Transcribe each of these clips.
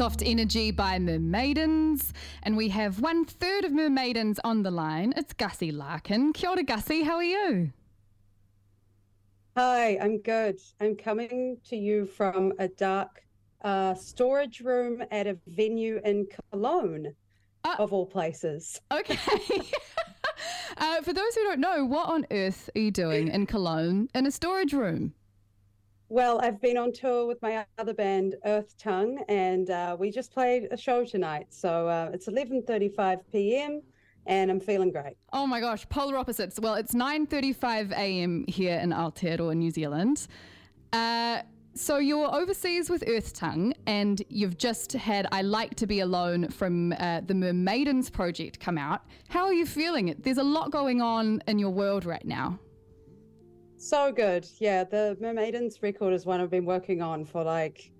Soft Energy by Mermaidens. And we have one third of Mermaidens on the line. It's Gussie Larkin. Kia ora, Gussie. How are you? Hi, I'm good. I'm coming to you from a dark uh, storage room at a venue in Cologne, Ah. of all places. Okay. uh, for those who don't know, what on earth are you doing in Cologne in a storage room? Well, I've been on tour with my other band, Earth Tongue, and uh, we just played a show tonight. So uh, it's 11:35 p.m. and I'm feeling great. Oh my gosh, polar opposites. Well, it's 9:35 a.m. here in Aotearoa, New Zealand. Uh, so you're overseas with Earth Tongue, and you've just had "I Like to Be Alone" from uh, the Mermaidens project come out. How are you feeling? There's a lot going on in your world right now. So good. Yeah, the Mermaidens record is one I've been working on for like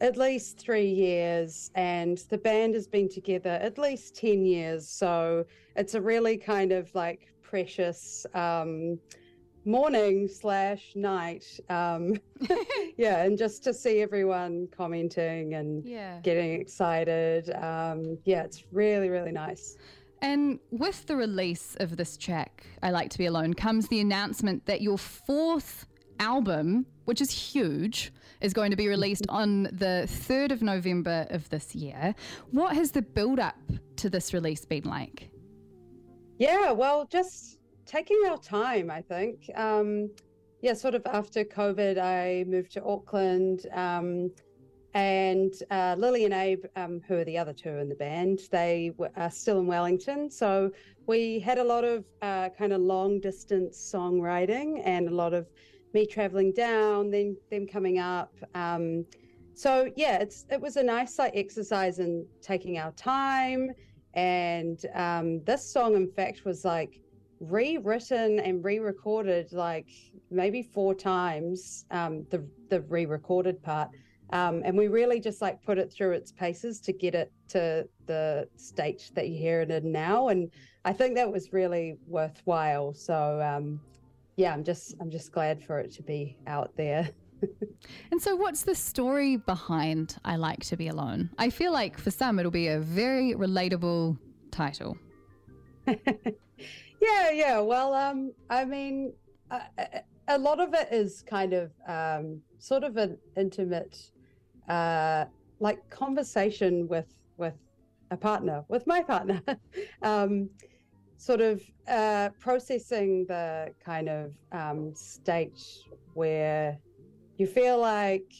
at least three years, and the band has been together at least 10 years. So it's a really kind of like precious um, morning slash night. Um, yeah, and just to see everyone commenting and Yeah. getting excited. Um, yeah, it's really, really nice. And with the release of this track, I Like to Be Alone, comes the announcement that your fourth album, which is huge, is going to be released on the 3rd of November of this year. What has the build up to this release been like? Yeah, well, just taking our time, I think. Um, yeah, sort of after COVID, I moved to Auckland. Um, and uh, Lily and Abe, um, who are the other two in the band, they were, are still in Wellington. So we had a lot of uh, kind of long distance songwriting and a lot of me traveling down, then them coming up. Um, so yeah, it's it was a nice like exercise in taking our time. And um, this song, in fact, was like rewritten and re-recorded like maybe four times. Um, the the re-recorded part. Um, and we really just like put it through its paces to get it to the state that you hear it in now. And I think that was really worthwhile. So um, yeah, I'm just I'm just glad for it to be out there. And so, what's the story behind I Like to Be Alone? I feel like for some it'll be a very relatable title. yeah, yeah. Well, um, I mean, a, a- a lot of it is kind of um, sort of an intimate, uh, like conversation with with a partner, with my partner, um, sort of uh, processing the kind of um, state where you feel like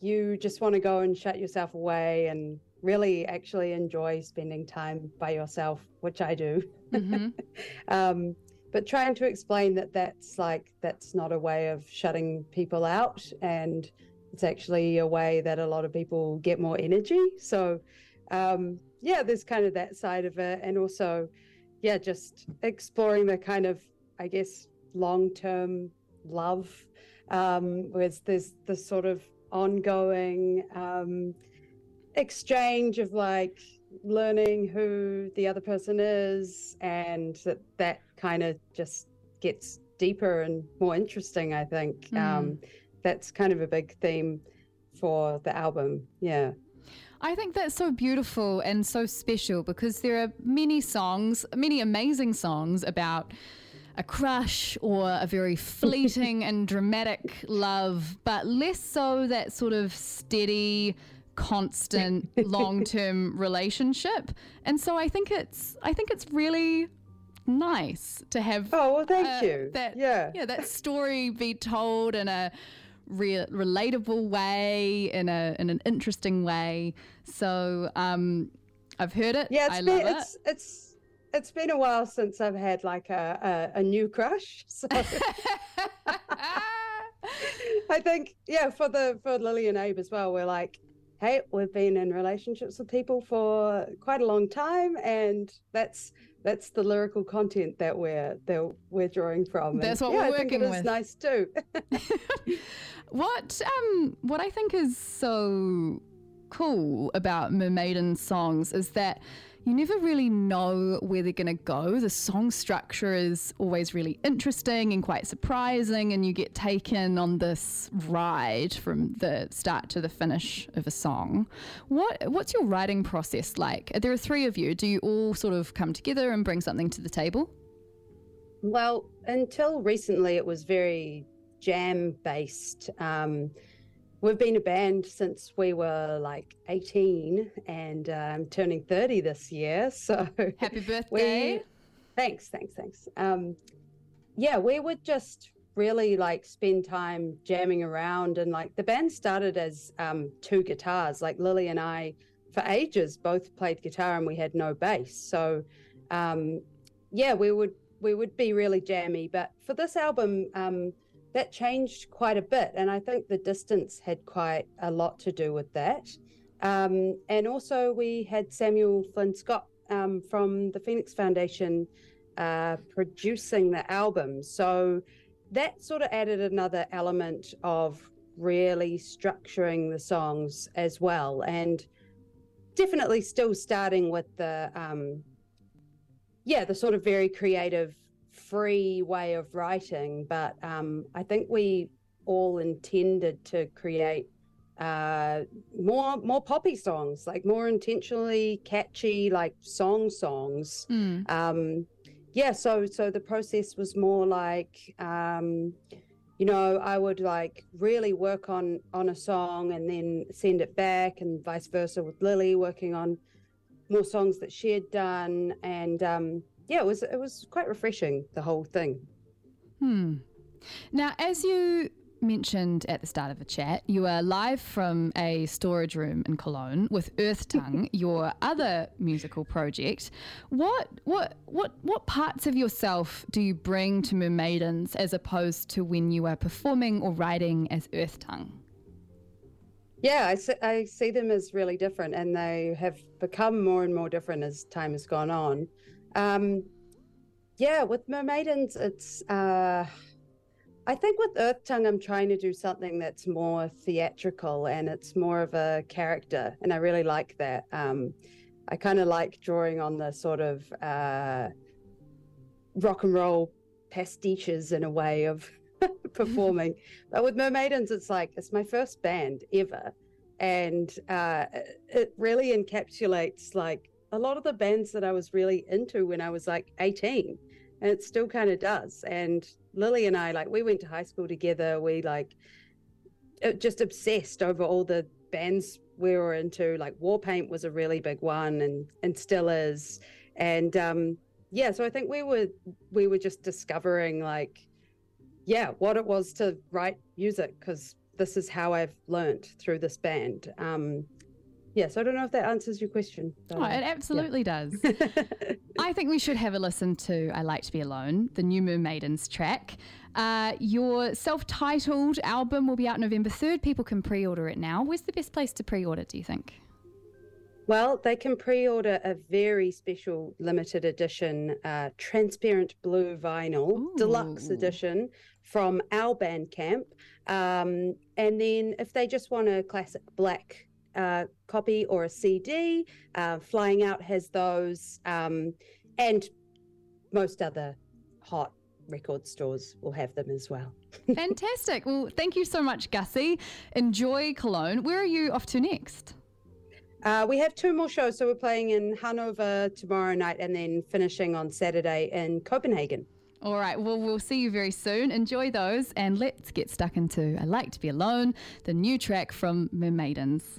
you just want to go and shut yourself away and really actually enjoy spending time by yourself, which I do. Mhm. um, but trying to explain that that's like that's not a way of shutting people out and it's actually a way that a lot of people get more energy. So um, yeah there's kind of that side of it. And also yeah just exploring the kind of i guess long-term love um, where it's- there's this sort of ongoing um, exchange of like learning who the other person is and that that kind of just gets deeper and more interesting i think. Um, that's kind of a big theme for the album yeah. I think that's so beautiful and so special because there are many songs, many amazing songs about a crush or a very fleeting and dramatic love, but less so that sort of steady, constant, long-term relationship. And so I think it's I think it's really nice to have oh well thank uh, you. that yeah. yeah that story be told in a re- relatable way in a in an interesting way. So um i've heard it. Yeah it's i been love it's it's it's been a while since i've had like a a, a new crush. So I think, yeah, for the for Lily and Abe as well, we're like, hey, we've been in relationships with people for quite a long time, and that's that's the lyrical content that we're that we're drawing from. That's and, what yeah, we're I think working it is with. nice too. what um what i think is so cool about mermaiden songs is that you never really know where they're going to go. The song structure is always really interesting and quite surprising, and you get taken on this ride from the start to the finish of a song. What What's your writing process like? There are three of you. Do you all sort of come together and bring something to the table? Well, until recently, it was very jam based. Um, we've been a band since we were like 18 and I'm turning 30 this year. So Happy birthday! we, thanks, thanks, thanks. Um, yeah, we would just really like spend time jamming around and like the band started as um, two guitars. Like Lily and I, for ages, both played guitar and we had no bass. So um, yeah, we would we would be really jammy. But for this album, um, that changed quite a bit, and I think the distance had quite a lot to do with that. Um, and also, we had Samuel Flynn Scott um, from the Phoenix Foundation uh, producing the album, so that sort of added another element of really structuring the songs as well, and definitely still starting with the um, yeah, the sort of very creative, free way of writing. But um, I think we all intended to create uh, more more poppy songs, like more intentionally catchy, like song songs. Mm. Um, yeah, so so the process was more like. Um, you know, I would like really work on on a song and then send it back, and vice versa with Lily working on more songs that she had done, and um, yeah, it was it was quite refreshing the whole thing. Hmm. Now, as you mentioned at the start of the chat, you are live from a storage room in Cologne with Earth Tongue, your other musical project. What what what what parts of yourself do you bring to Mermaidens as opposed to when you are performing or writing as Earth Tongue? Yeah, I see, I see them as really different, and they have become more and more different as time has gone on. Um, yeah, with Mermaidens, it's. Uh, I think with Earth Tongue, I'm trying to do something that's more theatrical and it's more of a character, and I really like that. Um, I kind of like drawing on the sort of uh, rock and roll pastiches in a way of performing. But with Mermaidens, it's like it's my first band ever, and uh, it really encapsulates like a lot of the bands that I was really into when I was like 18, and it still kind of does. And Lily and I, like, we went to high school together. We like uh, just obsessed over all the bands we were into. Like Warpaint was a really big one, and and still is. And um, yeah, so I think we were we were just discovering like yeah, what it was to write music because this is how I've learned through this band. Um, yeah, so I don't know if that answers your question. Oh, it absolutely does. I think we should have a listen to I Like to Be Alone, the new Mermaidens track. Uh, your self titled album will be out November 3rd. People can pre order it now. Where's the best place to pre order, do you think? Well, they can pre-order a very special limited edition uh, transparent blue vinyl deluxe edition from our Bandcamp, um, and then if they just want a classic black uh, copy or a CD, uh, Flying Out has those, um, and most other hot record stores will have them as well. Fantastic. Well, thank you so much, Gussie. Enjoy Cologne. Where are you off to next? Uh, we have two more shows. So we're playing in Hanover tomorrow night and then finishing on Saturday in Copenhagen. All right, well, we'll see you very soon. Enjoy those, and let's get stuck into I Like to Be Alone, the new track from Mermaidens.